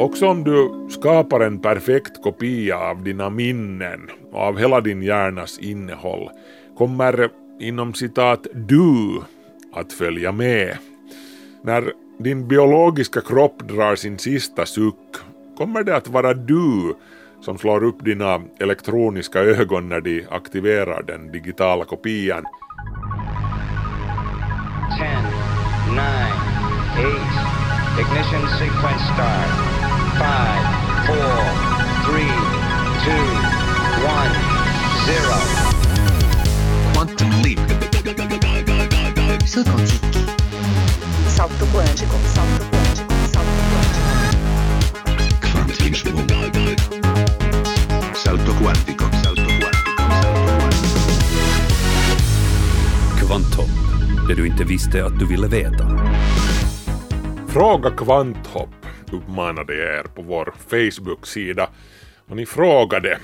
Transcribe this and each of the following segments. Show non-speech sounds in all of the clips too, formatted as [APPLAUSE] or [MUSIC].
Också om du skapar en perfekt kopia av dina minnen och av hela din hjärnas innehåll kommer inom citat du att följa med. När din biologiska kropp drar sin sista suck kommer det att vara du som slår upp dina elektroniska ögon när de aktiverar den digitala kopian. 10, 9, 8, ignition sequence start. 5, 4, 3, 2, 1, 0. Quantum leap. Salto quântico. Salto quântico. Salto quântico. Salto quântico. Quantum Salto quantico. Salto quantico. Kvanthopp. Det du inte visste att du ville veta. Fråga Kvanthopp uppmanade jag er på vår Facebook-sida och ni frågade.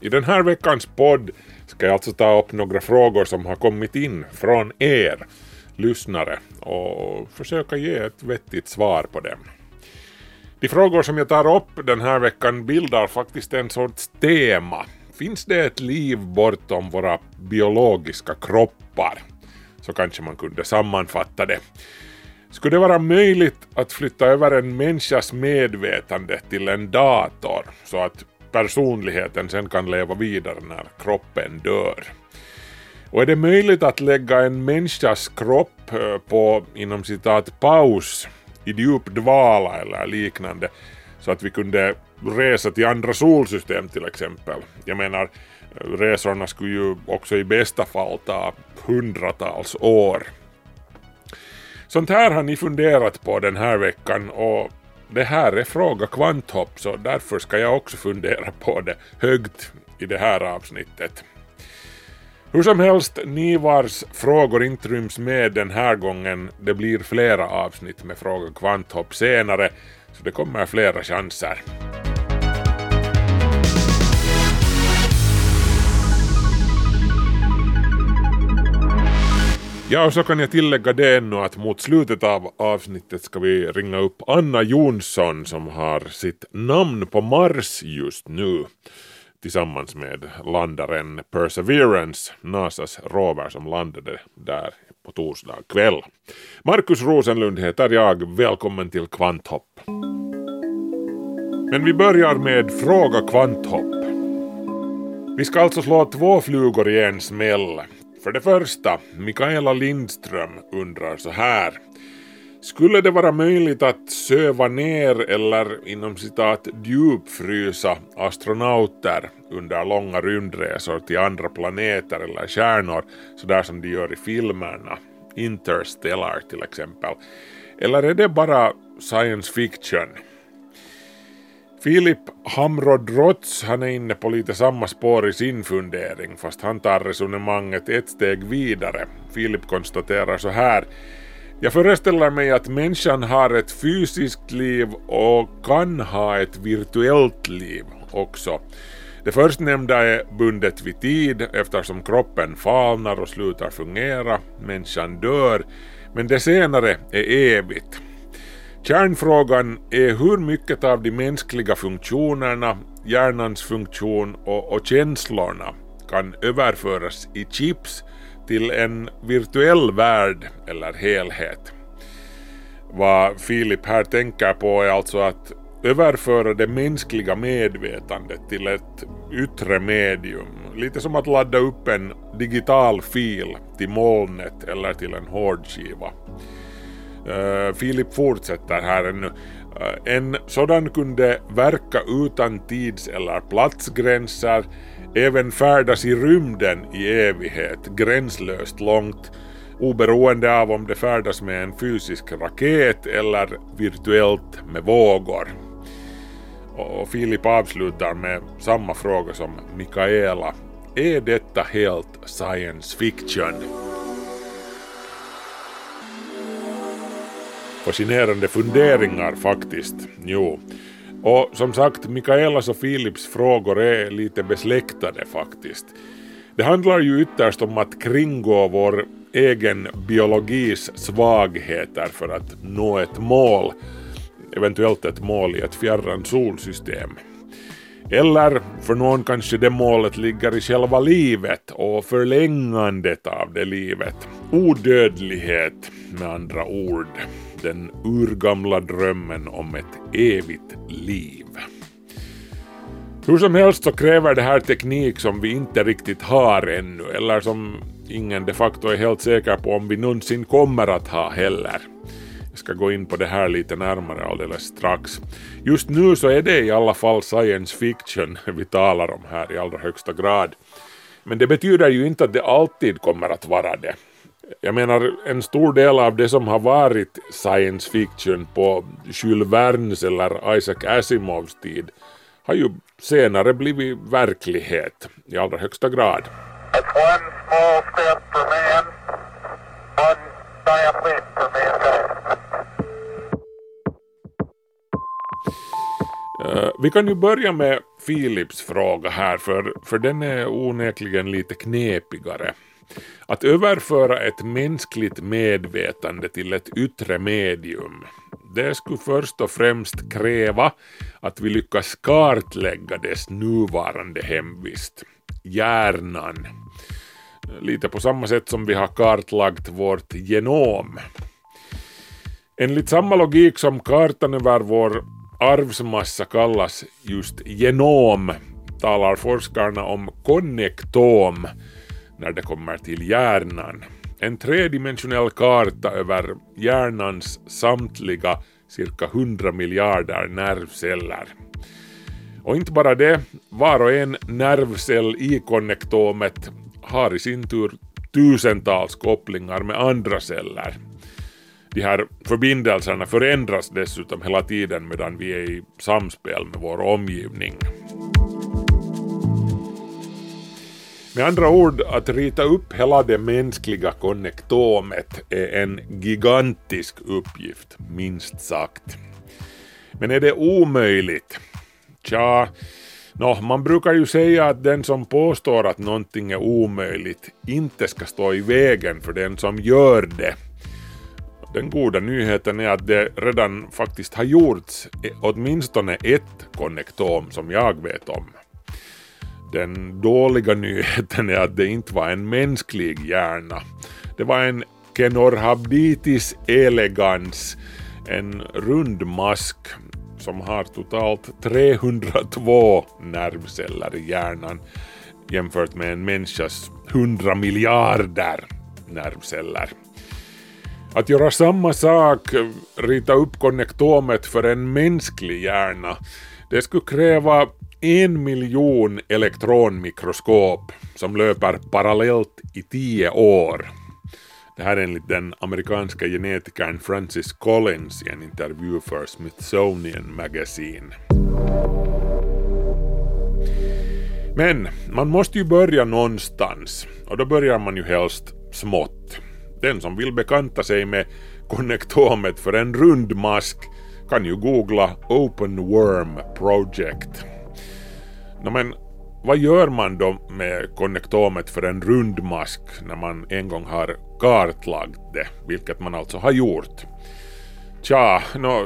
I den här veckans podd ska jag alltså ta upp några frågor som har kommit in från er lyssnare och försöka ge ett vettigt svar på dem. De frågor som jag tar upp den här veckan bildar faktiskt en sorts tema. Finns det ett liv bortom våra biologiska kroppar? Så kanske man kunde sammanfatta det. Skulle det vara möjligt att flytta över en människas medvetande till en dator så att personligheten sen kan leva vidare när kroppen dör? Och är det möjligt att lägga en människas kropp eh, på inom citat paus i djup dvala eller liknande så att vi kunde resa till andra solsystem till exempel. Jag menar, eh, resorna skulle ju också i bästa fall ta hundratals år. Sånt här har ni funderat på den här veckan och det här är Fråga Kvanthopp så därför ska jag också fundera på det högt i det här avsnittet. Hur som helst, ni vars frågor inte ryms med den här gången, det blir flera avsnitt med Fråga Kvanthopp senare, så det kommer flera chanser. Ja, och så kan jag tillägga det ännu att mot slutet av avsnittet ska vi ringa upp Anna Jonsson som har sitt namn på Mars just nu tillsammans med landaren Perseverance, NASAs rover som landade där på torsdag kväll. Markus Rosenlund heter jag, välkommen till Kvanthopp. Men vi börjar med Fråga Kvanthopp. Vi ska alltså slå två flugor i en smäll. För det första, Mikaela Lindström undrar så här. Skulle det vara möjligt att söva ner eller inom citat djupfrysa astronauter under långa rymdresor till andra planeter eller stjärnor sådär som de gör i filmerna, Interstellar till exempel? Eller är det bara science fiction? Filip Hamrodrots han är inne på lite samma spår i sin fundering fast han tar resonemanget ett steg vidare. Filip konstaterar så här jag föreställer mig att människan har ett fysiskt liv och kan ha ett virtuellt liv också. Det förstnämnda är bundet vid tid eftersom kroppen falnar och slutar fungera, människan dör, men det senare är evigt. Kärnfrågan är hur mycket av de mänskliga funktionerna, hjärnans funktion och, och känslorna kan överföras i chips till en virtuell värld eller helhet. Vad Filip här tänker på är alltså att överföra det mänskliga medvetandet till ett yttre medium. Lite som att ladda upp en digital fil till molnet eller till en hårdskiva. Eh, Filip fortsätter här ännu. Eh, en sådan kunde verka utan tids eller platsgränser även färdas i rymden i evighet, gränslöst långt, oberoende av om det färdas med en fysisk raket eller virtuellt med vågor. Och Filip avslutar med samma fråga som Mikaela. Är detta helt science fiction? Fascinerande funderingar faktiskt. Jo. Och som sagt, Mikaelas och Philips frågor är lite besläktade faktiskt. Det handlar ju ytterst om att kringgå vår egen biologis svagheter för att nå ett mål. eventuellt ett mål i ett fjärran solsystem. Eller för någon kanske det målet ligger i själva livet och förlängandet av det livet. Odödlighet med andra ord. Den urgamla drömmen om ett evigt liv. Hur som helst så kräver det här teknik som vi inte riktigt har ännu, eller som ingen de facto är helt säker på om vi någonsin kommer att ha heller. Jag ska gå in på det här lite närmare alldeles strax. Just nu så är det i alla fall science fiction vi talar om här i allra högsta grad. Men det betyder ju inte att det alltid kommer att vara det. Jag menar, en stor del av det som har varit science fiction på Jules Vernes eller Isaac Asimovs tid har ju senare blivit verklighet i allra högsta grad. Uh, vi kan ju börja med Philips fråga här, för, för den är onekligen lite knepigare. Att överföra ett mänskligt medvetande till ett yttre medium, det skulle först och främst kräva att vi lyckas kartlägga dess nuvarande hemvist, hjärnan. Lite på samma sätt som vi har kartlagt vårt genom. Enligt samma logik som kartan över vår arvsmassa kallas just genom talar forskarna om konnektom när det kommer till hjärnan. En tredimensionell karta över hjärnans samtliga cirka 100 miljarder nervceller. Och inte bara det, var och en nervcell i konnektomet har i sin tur tusentals kopplingar med andra celler. De här förbindelserna förändras dessutom hela tiden medan vi är i samspel med vår omgivning. Med andra ord, att rita upp hela det mänskliga konnektomet är en gigantisk uppgift, minst sagt. Men är det omöjligt? Tja, no, man brukar ju säga att den som påstår att någonting är omöjligt inte ska stå i vägen för den som gör det. Den goda nyheten är att det redan faktiskt har gjorts åtminstone ett konnektom som jag vet om. Den dåliga nyheten är att det inte var en mänsklig hjärna. Det var en Kenorhabditis elegans, en rund mask som har totalt 302 nervceller i hjärnan jämfört med en människas 100 miljarder nervceller. Att göra samma sak, rita upp konnektomet för en mänsklig hjärna, det skulle kräva en miljon elektronmikroskop som löper parallellt i tio år. Det här enligt den amerikanska genetikern Francis Collins i en intervju för Smithsonian Magazine. Men man måste ju börja någonstans och då börjar man ju helst smått. Den som vill bekanta sig med konnektomet för en rund mask kan ju googla Open Worm Project No, men vad gör man då med konnektomet för en rundmask när man en gång har kartlagt det, vilket man alltså har gjort? Tja, no,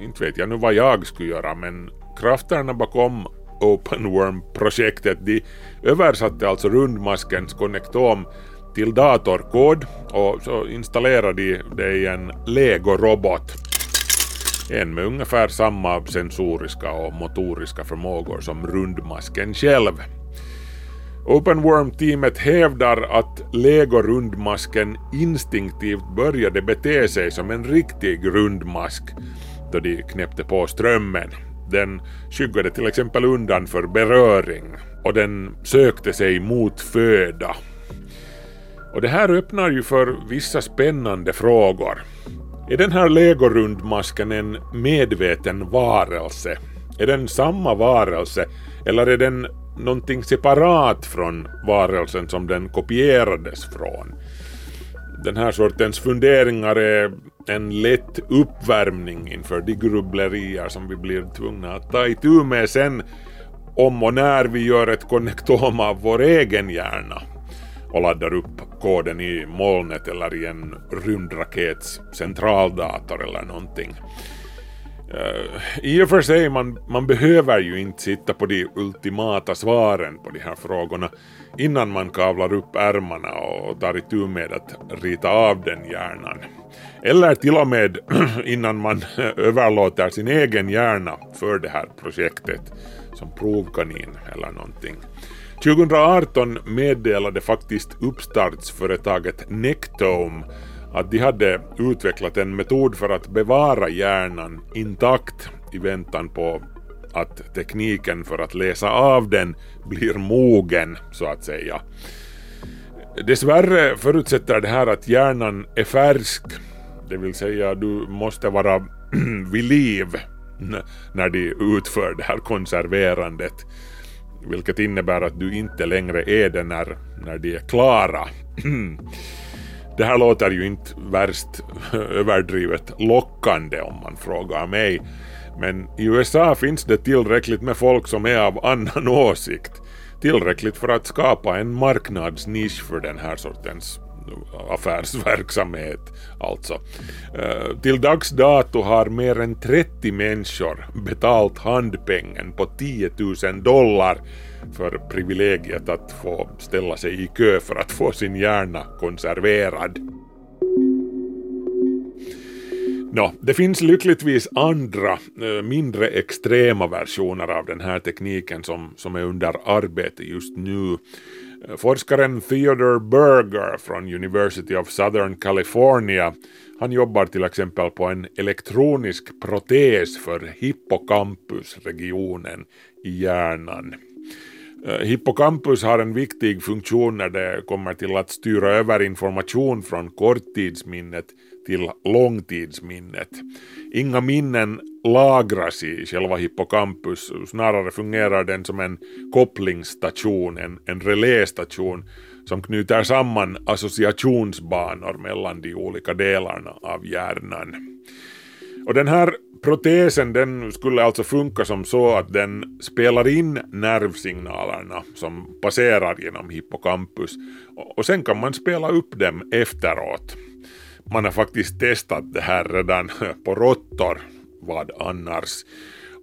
inte vet jag nu vad jag skulle göra, men krafterna bakom OpenWorm-projektet de översatte alltså rundmaskens konnektom till datorkod och så installerade de det i en Lego-robot en med ungefär samma sensoriska och motoriska förmågor som rundmasken själv. OpenWorm-teamet hävdar att Lego-rundmasken instinktivt började bete sig som en riktig rundmask då de knäppte på strömmen. Den skyggade till exempel undan för beröring och den sökte sig mot föda. Och det här öppnar ju för vissa spännande frågor. Är den här legorundmasken en medveten varelse? Är den samma varelse eller är den någonting separat från varelsen som den kopierades från? Den här sortens funderingar är en lätt uppvärmning inför de grubblerier som vi blir tvungna att ta itu med sen om och när vi gör ett konnektom av vår egen hjärna och laddar upp koden i molnet eller i en rymdrakets centraldator eller någonting. Uh, eh, I och för sig, man, man behöver ju inte sitta på de ultimata svaren på de här frågorna innan man kavlar upp ärmarna och tar itu med att rita av den hjärnan. Eller till och med [CLEARS THROAT] innan man [LAUGHS] överlåter sin egen hjärna för det här projektet som provkanin eller någonting. 2018 meddelade faktiskt uppstartsföretaget Nectome att de hade utvecklat en metod för att bevara hjärnan intakt i väntan på att tekniken för att läsa av den blir mogen, så att säga. Dessvärre förutsätter det här att hjärnan är färsk, det vill säga du måste vara [CLEARS THROAT] vid liv när de utför det här konserverandet. Vilket innebär att du inte längre är det när, när de är klara. [CLEARS THROAT] Det här låter ju inte värst [LAUGHS] överdrivet lockande om man frågar mig. Men i USA finns det tillräckligt med folk som är av annan åsikt. Tillräckligt för att skapa en marknadsnisch för den här sortens affärsverksamhet alltså. Eh, till dags dato har mer än 30 människor betalt handpengen på 10 000 dollar för privilegiet att få ställa sig i kö för att få sin hjärna konserverad. Nå, det finns lyckligtvis andra, eh, mindre extrema versioner av den här tekniken som, som är under arbete just nu. Forskaren Theodore Berger från University of Southern California han jobbar till exempel på en elektronisk protes för hippocampusregionen i hjärnan. Eh, hippocampus har en viktig funktion när det kommer till att styra över information från korttidsminnet till långtidsminnet. Inga minnen lagras i själva hippocampus, snarare fungerar den som en kopplingsstation, en, en reléstation som knyter samman associationsbanor mellan de olika delarna av hjärnan. Och den här protesen den skulle alltså funka som så att den spelar in nervsignalerna som passerar genom hippocampus och sen kan man spela upp dem efteråt. Man har faktiskt testat det här redan [LAUGHS] på råttor, vad annars.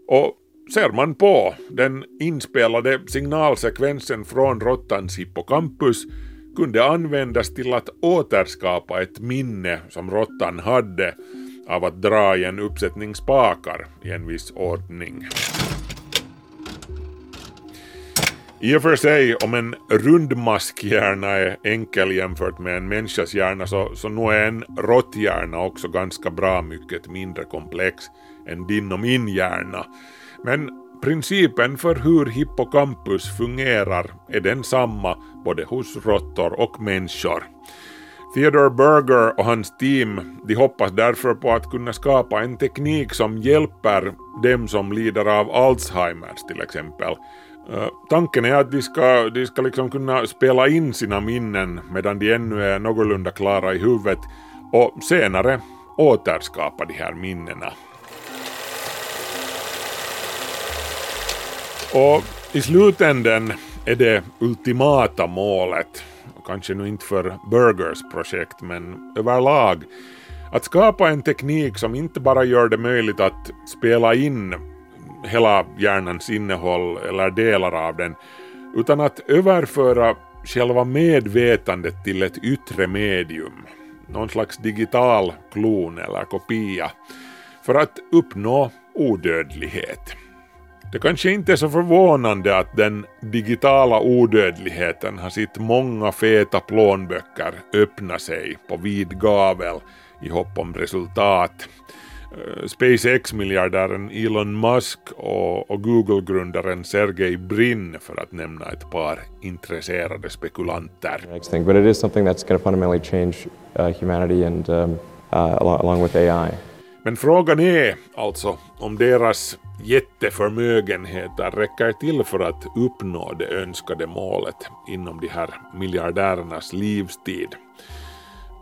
Och ser man på den inspelade signalsekvensen från råttans hippocampus kunde användas till att återskapa ett minne som råttan hade av att dra i en uppsättning spakar i en viss ordning. I och för sig, om en rundmaskhjärna är enkel jämfört med en människas hjärna så, så nog är en råtthjärna också ganska bra mycket mindre komplex än din och min hjärna. Men principen för hur hippocampus fungerar är densamma både hos råttor och människor. Theodore Berger och hans team de hoppas därför på att kunna skapa en teknik som hjälper dem som lider av Alzheimers till exempel. Tanken är att de ska, de ska liksom kunna spela in sina minnen medan de ännu är någorlunda klara i huvudet och senare återskapa de här minnena. Och i slutänden är det ultimata målet kanske nu inte för Burgers projekt men överlag, att skapa en teknik som inte bara gör det möjligt att spela in hela hjärnans innehåll eller delar av den, utan att överföra själva medvetandet till ett yttre medium, någon slags digital klon eller kopia, för att uppnå odödlighet. Det kanske inte är så förvånande att den digitala odödligheten har sett många feta plånböcker öppna sig på vid gavel i hopp om resultat. Eh, SpaceX-miljardären Elon Musk och, och Google-grundaren Sergey Brin för att nämna ett par intresserade spekulanter. But it is something that's going to fundamentally change uh, humanity and um, uh, along with AI. Men frågan är alltså om deras jätteförmögenheter räcker till för att uppnå det önskade målet inom de här miljardärernas livstid.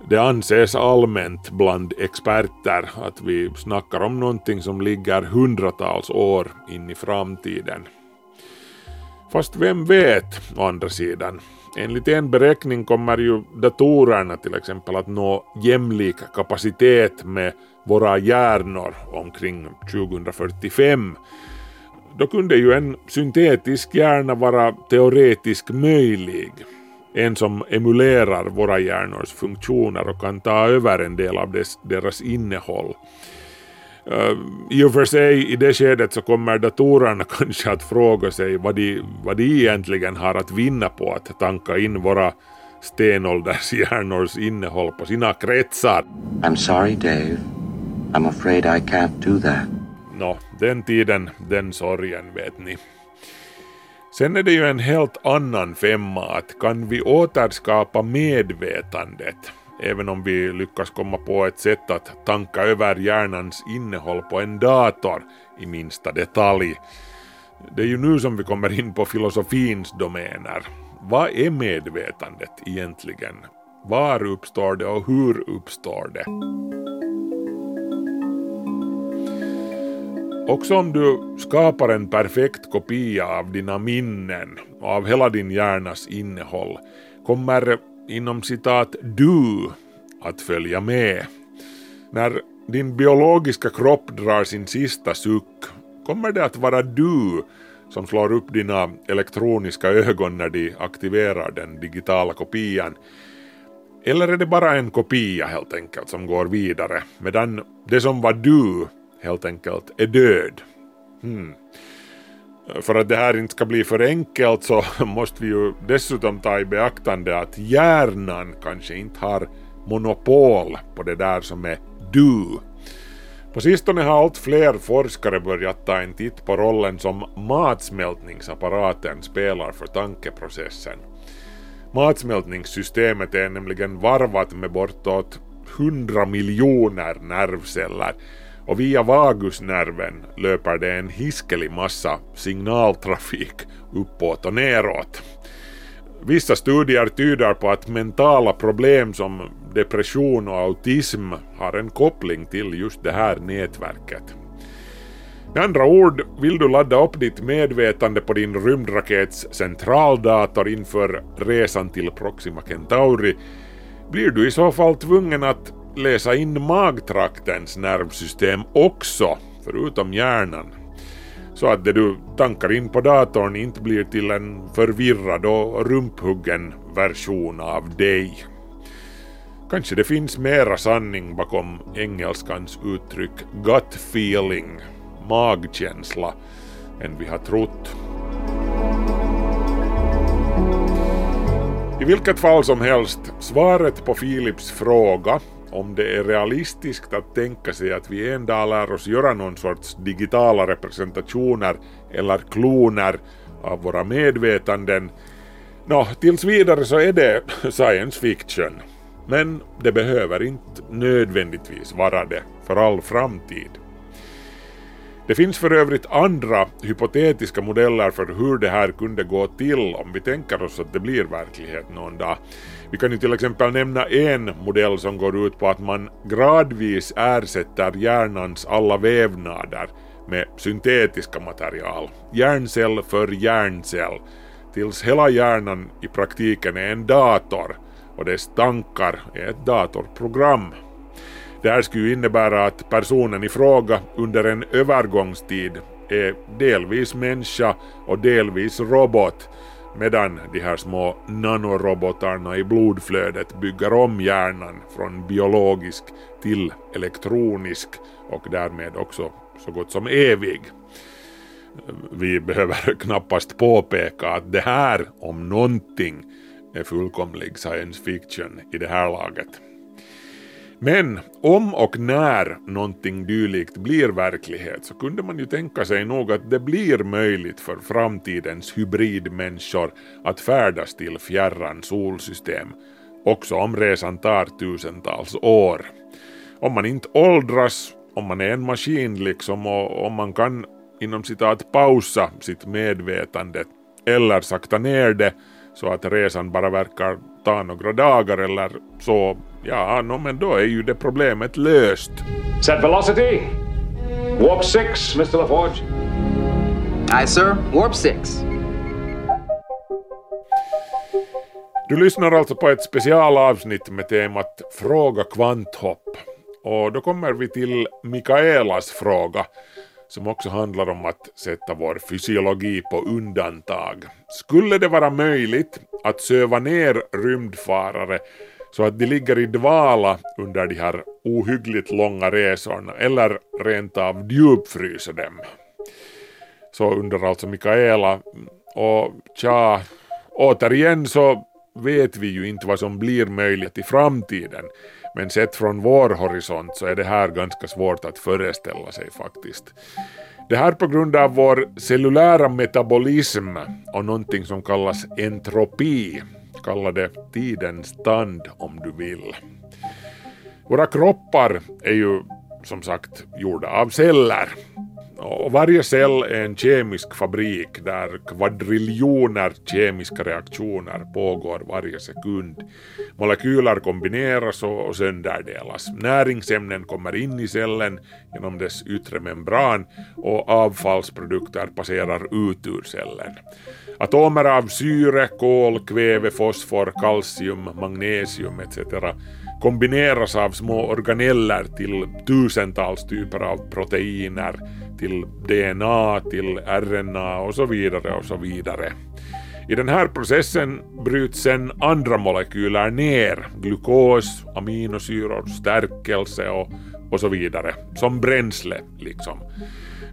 Det anses allmänt bland experter att vi snackar om någonting som ligger hundratals år in i framtiden. Fast vem vet, å andra sidan. Enligt en beräkning kommer ju datorerna till exempel att nå jämlik kapacitet med våra hjärnor omkring 2045. Då kunde ju en syntetisk hjärna vara teoretiskt möjlig. En som emulerar våra hjärnors funktioner och kan ta över en del av dess, deras innehåll. Uh, I och för sig i det skedet så kommer datorerna [LAUGHS] kanske att fråga sig vad de, vad de egentligen har att vinna på att tanka in våra stenålders [LAUGHS] hjärnors innehåll på sina kretsar. I'm sorry Dave. I'm afraid I can't do that. Nå, den tiden, den sorgen vet ni. Sen är det ju en helt annan femma att kan vi återskapa medvetandet även om vi lyckas komma på ett sätt att tanka över hjärnans innehåll på en dator i minsta detalj. Det är ju nu som vi kommer in på filosofins domäner. Vad är medvetandet egentligen? Var uppstår det och hur uppstår det? Också om du skapar en perfekt kopia av dina minnen och av hela din hjärnas innehåll kommer inom citat du att följa med. När din biologiska kropp drar sin sista suck kommer det att vara du som slår upp dina elektroniska ögon när de aktiverar den digitala kopian. Eller är det bara en kopia helt enkelt som går vidare medan det som var du helt enkelt är död? Hmm. För att det här inte ska bli för enkelt så [LAUGHS] måste vi ju dessutom ta i beaktande att hjärnan kanske inte har monopol på det där som är du. På sistone har allt fler forskare börjat ta en titt på rollen som matsmältningsapparaten spelar för tankeprocessen. Matsmältningssystemet är nämligen varvat med bortåt 100 miljoner nervceller och via vagusnerven löper det en hiskelig massa signaltrafik uppåt och neråt. Vissa studier tyder på att mentala problem som depression och autism har en koppling till just det här nätverket. Med andra ord, vill du ladda upp ditt medvetande på din rymdrakets centraldator inför resan till Proxima Centauri blir du i så fall tvungen att läsa in magtraktens nervsystem också, förutom hjärnan. Så att det du tankar in på datorn inte blir till en förvirrad och rumphuggen version av dig. Kanske det finns mera sanning bakom engelskans uttryck gut feeling, magkänsla, än vi har trott. I vilket fall som helst, svaret på Philips fråga om det är realistiskt att tänka sig att vi en dag lär oss göra någon sorts digitala representationer eller kloner av våra medvetanden. Nå, tills vidare så är det [LAUGHS] science fiction. Men det behöver inte nödvändigtvis vara det för all framtid. Det finns för övrigt andra hypotetiska modeller för hur det här kunde gå till om vi tänker oss att det blir verklighet någon dag. Vi kan ju till exempel nämna en modell som går ut på att man gradvis ersätter hjärnans alla vävnader med syntetiska material, hjärncell för hjärncell, tills hela hjärnan i praktiken är en dator och dess tankar är ett datorprogram. Det här skulle innebära att personen i fråga under en övergångstid är delvis människa och delvis robot medan de här små nanorobotarna i blodflödet bygger om hjärnan från biologisk till elektronisk och därmed också så gott som evig. Vi behöver [LAUGHS] knappast påpeka att det här om någonting är fullkomlig science fiction i det här laget. Men om och när någonting dylikt blir verklighet så kunde man ju tänka sig nog att det blir möjligt för framtidens hybridmänniskor att färdas till fjärran solsystem, också om resan tar tusentals år. Om man inte åldras, om man är en maskin liksom och om man kan inom citat pausa sitt medvetande eller sakta ner det så att resan bara verkar ta några dagar eller så, ja, no, men då är ju det problemet löst. Set velocity. Warp 6, Mr. LaForge. Aye, sir. Warp 6. Du lyssnar alltså på ett specialavsnitt med temat Fråga kvanthopp. Och då kommer vi till Mikaelas fråga som också handlar om att sätta vår fysiologi på undantag. Skulle det vara möjligt att söva ner rymdfarare så att de ligger i dvala under de här ohyggligt långa resorna eller rent av djupfrysa dem? Så undrar alltså Mikaela. Och tja, återigen så vet vi ju inte vad som blir möjligt i framtiden. Men sett från vår horisont så är det här ganska svårt att föreställa sig faktiskt. Det här på grund av vår cellulära metabolism och någonting som kallas entropi. Kalla det tidens tand om du vill. Våra kroppar är ju som sagt gjorda av celler och varje cell är en kemisk fabrik där kvadriljoner kemiska reaktioner pågår varje sekund. Molekyler kombineras och sönderdelas. Näringsämnen kommer in i cellen genom dess yttre membran och avfallsprodukter passerar ut ur cellen. Atomer av syre, kol, kväve, fosfor, kalcium, magnesium etc kombineras av små organeller till tusentals typer av proteiner, till DNA, till RNA och så vidare och så vidare. I den här processen bryts sen andra molekyler ner, glukos, aminosyror, stärkelse och, och så vidare, som bränsle liksom.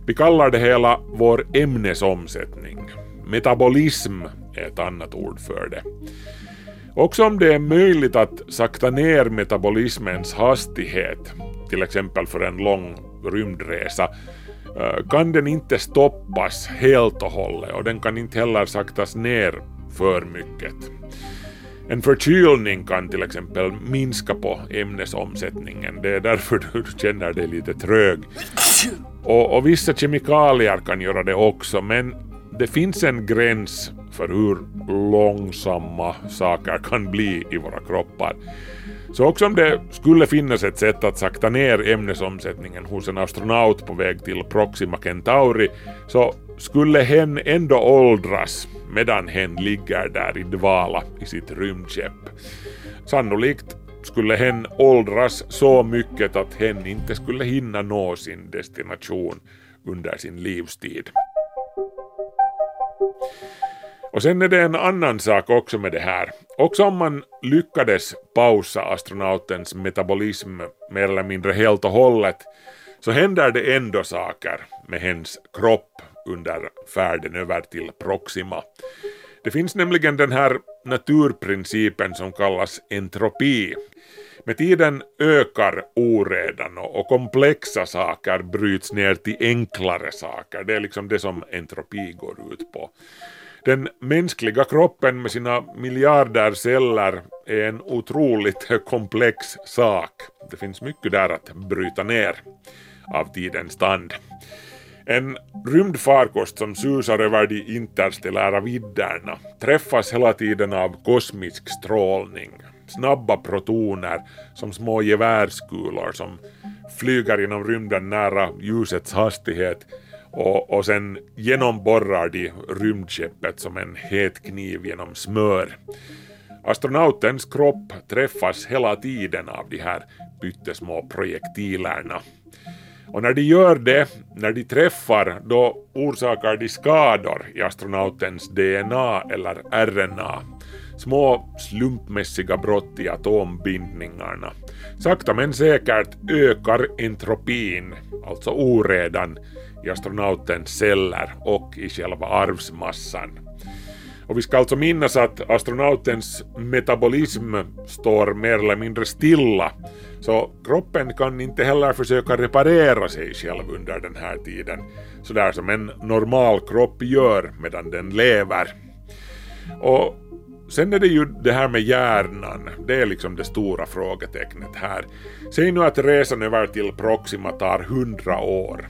Vi kallar det hela vår ämnesomsättning. Metabolism är ett annat ord för det. Också om det är möjligt att sakta ner metabolismens hastighet, till exempel för en lång rymdresa, kan den inte stoppas helt och hållet och den kan inte heller saktas ner för mycket. En förkylning kan till exempel minska på ämnesomsättningen, det är därför du känner dig lite trög. Och, och vissa kemikalier kan göra det också, men det finns en gräns för hur långsamma saker kan bli i våra kroppar. Så också om det skulle finnas ett sätt att sakta ner ämnesomsättningen hos en astronaut på väg till Proxima Centauri så skulle hen ändå åldras medan hen ligger där i dvala i sitt rymdskepp. Sannolikt skulle hen åldras så mycket att hen inte skulle hinna nå sin destination under sin livstid. Och sen är det en annan sak också med det här. Också om man lyckades pausa astronautens metabolism mer eller mindre helt och hållet så händer det ändå saker med hens kropp under färden över till Proxima. Det finns nämligen den här naturprincipen som kallas entropi. Med tiden ökar oredan och komplexa saker bryts ner till enklare saker. Det är liksom det som entropi går ut på. Den mänskliga kroppen med sina miljarder celler är en otroligt komplex sak. Det finns mycket där att bryta ner av tidens tand. En rymdfarkost som susar över de interstellära vidderna träffas hela tiden av kosmisk strålning, snabba protoner som små gevärskulor som flyger genom rymden nära ljusets hastighet och, och sen genomborrar de rymdskeppet som en het kniv genom smör. Astronautens kropp träffas hela tiden av de här pyttesmå projektilerna. Och när de gör det, när de träffar, då orsakar de skador i astronautens DNA eller RNA. Små slumpmässiga brott i atombindningarna. Sakta men säkert ökar entropin, alltså oredan, i astronautens celler och i själva arvsmassan. Och vi ska alltså minnas att astronautens metabolism står mer eller mindre stilla, så kroppen kan inte heller försöka reparera sig själv under den här tiden, sådär som en normal kropp gör medan den lever. Och sen är det ju det här med hjärnan, det är liksom det stora frågetecknet här. Säg nu att resan över till Proxima tar hundra år.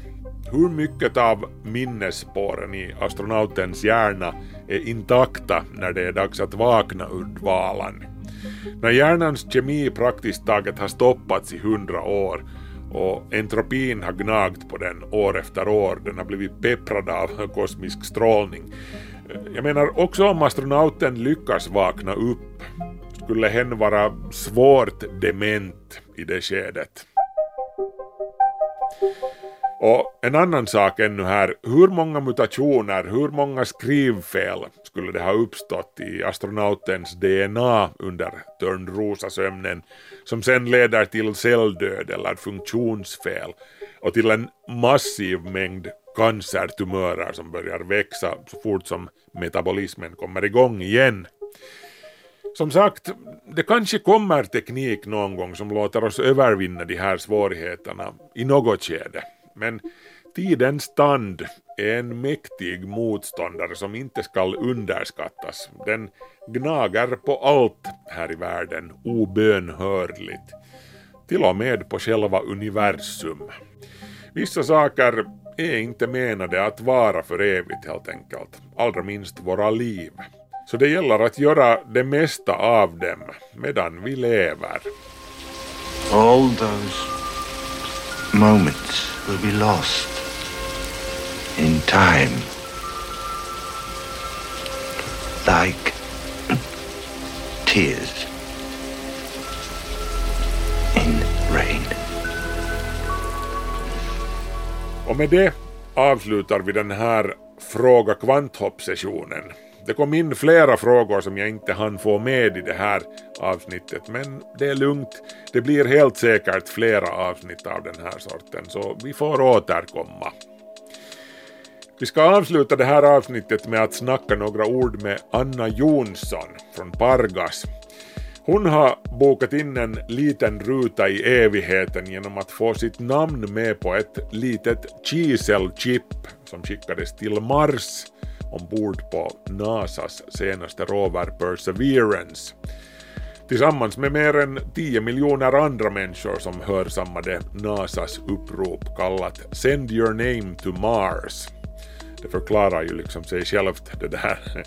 Hur mycket av minnesspåren i astronautens hjärna är intakta när det är dags att vakna ur dvalan? När hjärnans kemi praktiskt taget har stoppats i hundra år och entropin har gnagt på den år efter år, den har blivit pepprad av [LAUGHS] kosmisk strålning. Jag menar, också om astronauten lyckas vakna upp skulle hen vara svårt dement i det skedet. Och en annan sak ännu här, hur många mutationer, hur många skrivfel skulle det ha uppstått i astronautens DNA under Törnrosasömnen som sen leder till celldöd eller funktionsfel och till en massiv mängd cancertumörer som börjar växa så fort som metabolismen kommer igång igen. Som sagt, det kanske kommer teknik någon gång som låter oss övervinna de här svårigheterna i något skede. Men tidens tand är en mäktig motståndare som inte skall underskattas. Den gnager på allt här i världen obönhörligt. Till och med på själva universum. Vissa saker är inte menade att vara för evigt helt enkelt, allra minst våra liv. Så det gäller att göra det mesta av dem medan vi lever. All those moments will be lost in time. Like [CLEARS THROAT] tears in rain. Och med det avslutar vi den här Fråga kvanthopp-sessionen. Det kom in flera frågor som jag inte hann få med i det här avsnittet, men det är lugnt. Det blir helt säkert flera avsnitt av den här sorten, så vi får återkomma. Vi ska avsluta det här avsnittet med att snacka några ord med Anna Jonsson från Pargas. Hon har bokat in en liten ruta i evigheten genom att få sitt namn med på ett litet kiselchip som skickades till Mars ombord på NASAs senaste rover Perseverance. Tillsammans med mer än 10 miljoner andra människor som hörsammade NASAs upprop kallat Send your name to Mars. Det förklarar ju liksom sig självt det där.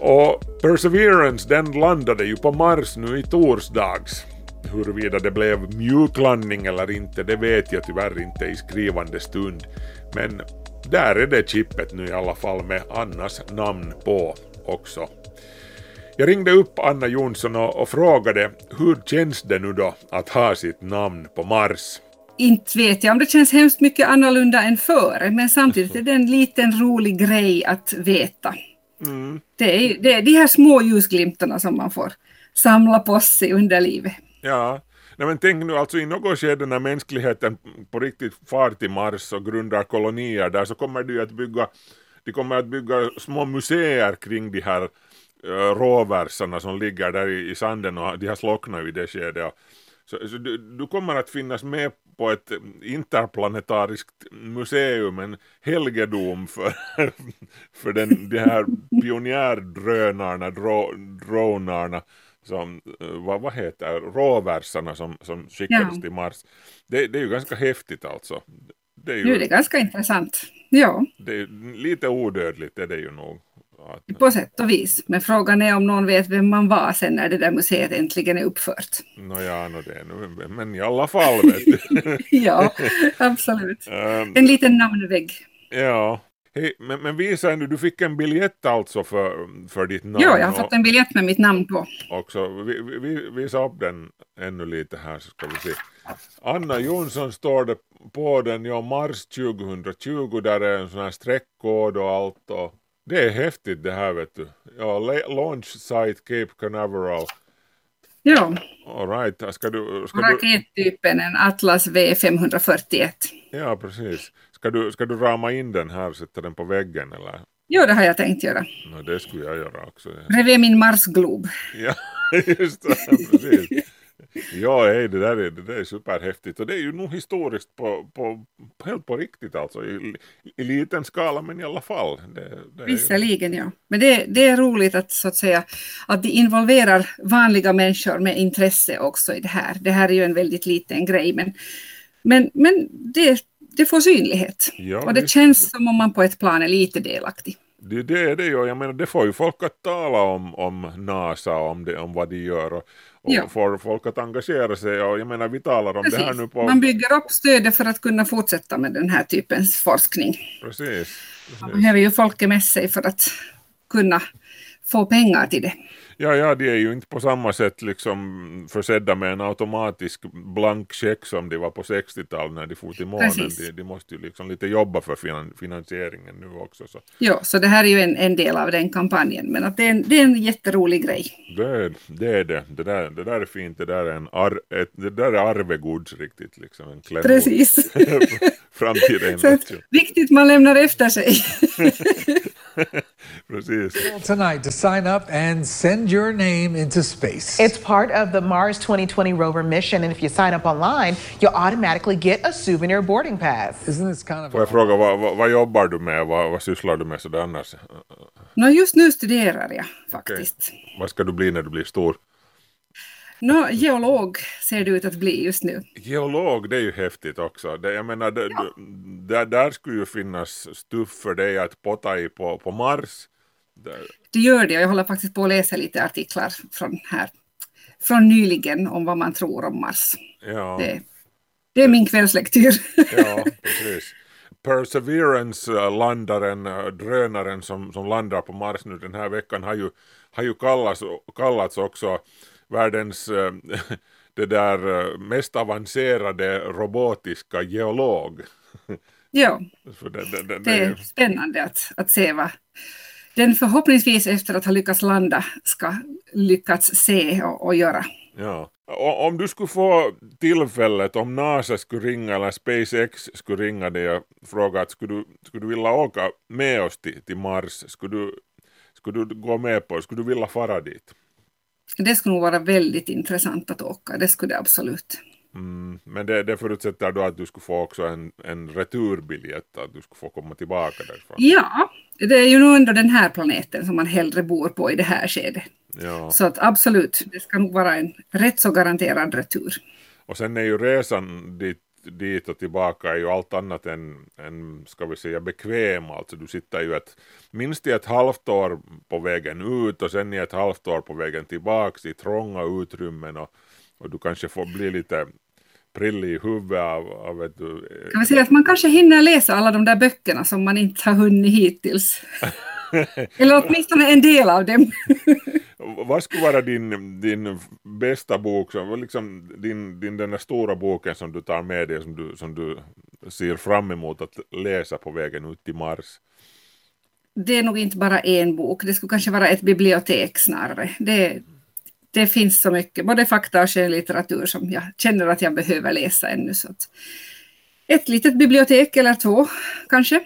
Och Perseverance den landade ju på Mars nu i torsdags. Huruvida det blev mjuklandning eller inte det vet jag tyvärr inte i skrivande stund. Men där är det chippet nu i alla fall med Annas namn på också. Jag ringde upp Anna Jonsson och, och frågade hur känns det nu då att ha sitt namn på Mars? Inte vet jag om det känns hemskt mycket annorlunda än före, men samtidigt är det en liten rolig grej att veta. Mm. Det, är, det är de här små ljusglimtarna som man får samla på sig under livet. Ja, Nej, men tänk nu alltså i något skede när mänskligheten på riktigt far till Mars och grundar kolonier där så kommer de att bygga, de kommer att bygga små museer kring de här eh, uh, råversarna som ligger där i, i, sanden och de har slocknat i det skedet. Så, så du, du, kommer att finnas med på ett interplanetariskt museum, en helgedom för, [LAUGHS] för den, de här pionjärdrönarna, dro, dronarna som, eh, vad, vad heter råversarna som, som skickades ja. till Mars. Det, det, är ju ganska häftigt alltså. Det är ju, nu det ganska intressant. Ja. Det är lite odödligt är det ju nog. Att... På sätt och vis. Men frågan är om någon vet vem man var sen när det där museet äntligen är uppfört. Nåja, no, det nu, men i alla fall vet du. [LAUGHS] ja, absolut. Um, [LAUGHS] en liten namnvägg. Ja, Hej, men, men visa nu, du fick en biljett alltså för, för ditt namn? Ja, jag har fått en biljett med mitt namn på. Också, vi, vi, visa upp den ännu lite här så ska vi se. Anna Jonsson står det på den, ja mars 2020, där är en sån här streckkod och allt och det är häftigt det här vet du. Ja, launch site Cape Canaveral. Ja. All right. Ska du, ska Rakettypen en Atlas V541. Ja, precis. Ska du, ska du rama in den här och sätta den på väggen eller? Jo, det har jag tänkt göra. No, det skulle jag göra också. Bredvid min Marsglob. Ja, [LAUGHS] just det. Precis. Ja, hej, det där är, det där är superhäftigt och det är ju nog historiskt på, på, helt på riktigt alltså i, i liten skala men i alla fall. Det, det Visserligen ja, men det, det är roligt att så att säga att de involverar vanliga människor med intresse också i det här. Det här är ju en väldigt liten grej men, men, men det, det får synlighet ja, och det visst. känns som om man på ett plan är lite delaktig. Det, det är det ju, jag menar det får ju folk att tala om, om NASA, om, det, om vad de gör och, och ja. får folk att engagera sig och jag menar vi talar om Precis. det här nu på... Man bygger upp stödet för att kunna fortsätta med den här typens forskning. Precis. Precis. Man behöver ju folket med sig för att kunna få pengar till det. Ja, ja, de är ju inte på samma sätt liksom försedda med en automatisk blank check som de var på 60-talet när de for till månen. De, de, måste ju liksom lite jobba för finan finansieringen nu också. Så. Ja, så det här är ju en, en del av den kampanjen, men att det, är en, det är en jätterolig grej. Det, det är det. Det där, det där är fint. Det där är, en ar, ett, det där är arvegods riktigt. Liksom, en. Precis. [LAUGHS] Framtida. [LAUGHS] Viktigt man lämnar efter sig. [LAUGHS] [LAUGHS] Precis. Tonight to sign up and send your name into space. It's part of the Mars 2020 rover mission, and if you sign up online, you'll automatically get a souvenir boarding pass. Isn't this kind of Får jag fråga, vad, vad, vad jobbar du med? Vad, vad sysslar du med sådär annars? Nå, just nu studerar jag faktiskt. Vad ska du bli när du blir stor? Nå, geolog ser det ut att bli just nu. Geolog, det är ju häftigt också. Det, jag menar, det, Ja. där, där skulle ju finnas stuff för dig att potta i på, på Mars. Där, Det gör det jag håller faktiskt på att läsa lite artiklar från här från nyligen om vad man tror om Mars. ja, Det, det är min kvällslektyr. ja, [LAUGHS] precis. Perseverance-landaren, äh, drönaren som, som landar på Mars nu den här veckan har ju, har ju kallats, kallats också världens äh, [LAUGHS] det där äh, mest avancerade robotiska geolog. ja, [LAUGHS] det, det, det, det är spännande att, att se vad den förhoppningsvis efter att ha lyckats landa ska lyckats se och, och göra. Ja. Om du skulle få tillfället, om NASA skulle ringa eller SpaceX skulle ringa dig och fråga att skulle du, skulle du vilja åka med oss till, till Mars, skulle du, skulle du gå med på skulle du vilja fara dit? Det skulle nog vara väldigt intressant att åka, det skulle det absolut. Mm, men det, det förutsätter då att du skulle få också en, en returbiljett, att du skulle få komma tillbaka därifrån. Ja, det är ju nog ändå den här planeten som man hellre bor på i det här skedet. Ja. Så att absolut, det ska nog vara en rätt så garanterad retur. Och sen är ju resan dit, dit och tillbaka är ju allt annat än, än ska vi säga bekväm. Alltså du sitter ju ett, minst i ett halvt år på vägen ut och sen i ett halvt år på vägen tillbaks i trånga utrymmen och, och du kanske får bli lite prillig i huvudet av, av du, Kan vi säga att man kanske hinner läsa alla de där böckerna som man inte har hunnit hittills. [LAUGHS] Eller åtminstone en del av dem. Vad skulle vara din, din bästa bok, som, liksom din, din den där stora boken som du tar med dig som du, som du ser fram emot att läsa på vägen ut till Mars? Det är nog inte bara en bok, det skulle kanske vara ett bibliotek snarare. Det, det finns så mycket, både fakta och skönlitteratur som jag känner att jag behöver läsa ännu. Så att ett litet bibliotek eller två kanske.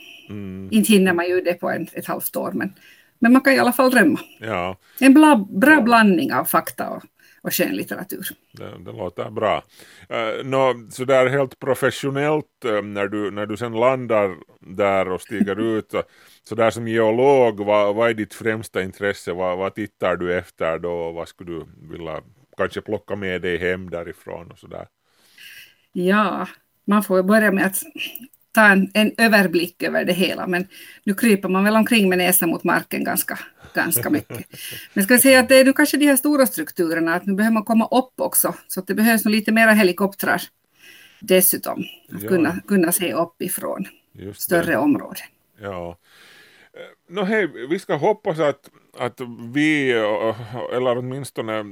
Inte hinner man ju det på en, ett halvt år, men, men man kan i alla fall drömma. Ja, En bra, bra blandning av fakta och, och skönlitteratur. det, det låter bra. Uh, nå, sådär helt professionellt eh, när, du, när du sen landar där och stiger [LAUGHS] ut, uh, sådär som geolog, vad, vad är ditt främsta intresse? Vad, vad tittar du efter då? Vad skulle du vilja kanske plocka med dig hem därifrån och sådär? Ja, man får börja med att ta en, en överblick över det hela, men nu kryper man väl omkring med näsan mot marken ganska, ganska mycket. Men ska jag säga att det är nu kanske de här stora strukturerna, att nu behöver man komma upp också, så att det behövs nog lite mera helikoptrar dessutom, att Ja. kunna, kunna se uppifrån större områden. Ja. Eh, Nå hej, vi ska hoppas att, att vi, eh, eller åtminstone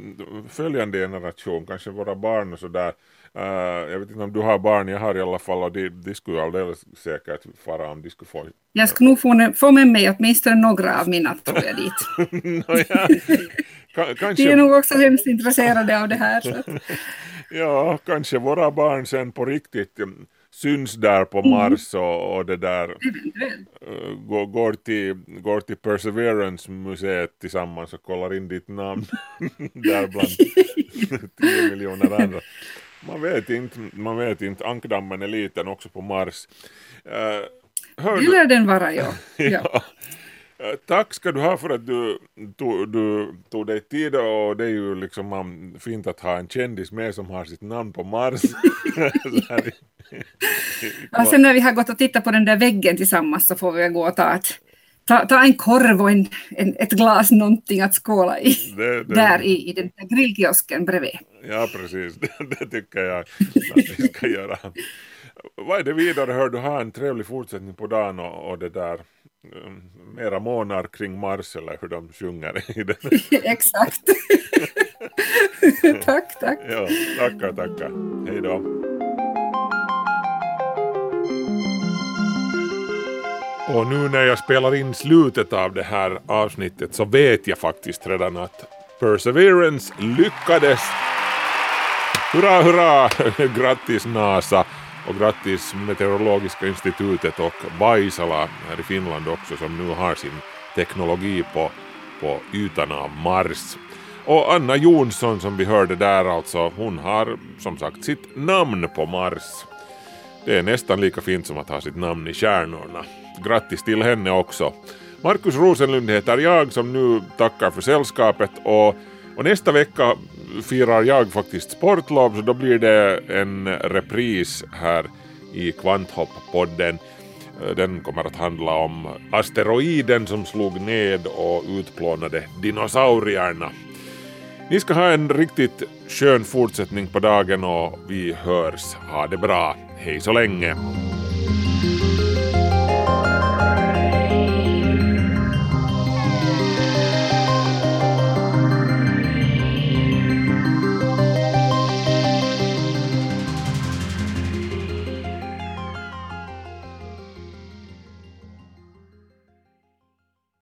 följande generation, kanske våra barn och sådär, eh, jag vet inte om du har barn, jag har i alla fall, och de, de skulle alldeles säkert fara om de skulle få... Jag ska nog få, få med mig åtminstone några av mina, tror jag, dit. [LAUGHS] Nåja, ka- De är kanske, nog också hemskt intresserade av det här. Så. att- [LAUGHS] ja, kanske våra barn sen på riktigt mm, syns där på Mars och, och det där eh, går, går, till, går till Perseverance-museet tillsammans och kollar in ditt namn [LAUGHS] där bland 10 miljoner andra. Man vet inte, man vet inte, ankdammen är liten också på Mars. Uh, hör Det lär den vara, [LAUGHS] ja. ja. Eh, Tack ska du ha för att du tog, du tog dig tid och det är ju liksom fint att ha en kändis med som har sitt namn på Mars. [LAUGHS] [LAUGHS] Ja, sen när vi har gått och tittat på den där väggen tillsammans så får vi gå och ta, ett, ta, ta en korv och en, en, ett glas någonting att skåla i. Det- det- Där i, i den där grillkiosken bredvid. Ja, precis. [LAUGHS] Det, det tycker jag att vi ska göra. Vad är det vidare? Hör du ha en trevlig fortsättning på dagen och, och det där um, mera månar kring Mars eller hur de sjunger i den. [LAUGHS] Exakt. [LAUGHS] tack, tack. Ja, tackar, tackar. Hej då. Och nu när jag spelar in slutet av det här avsnittet så vet jag faktiskt redan att Perseverance lyckades. Hurra, hurra! [LAUGHS] Grattis NASA och grattis Meteorologiska institutet och Vaisala här i Finland också som nu har sin teknologi på, på ytan av Mars. Och Anna Jonsson som vi hörde där alltså, hon har som sagt sitt namn på Mars. Det är nästan lika fint som att ha sitt namn i stjärnorna. Grattis till henne också. Markus Rosenlund heter jag som nu tackar för sällskapet och, och nästa vecka firar jag faktiskt sportlov så då blir det en repris här i Kvanthopp-podden. Den kommer att handla om asteroiden som slog ned och utplånade dinosaurierna. Ni ska ha en riktigt skön fortsättning på dagen och vi hörs. Ha det bra. Hej så länge.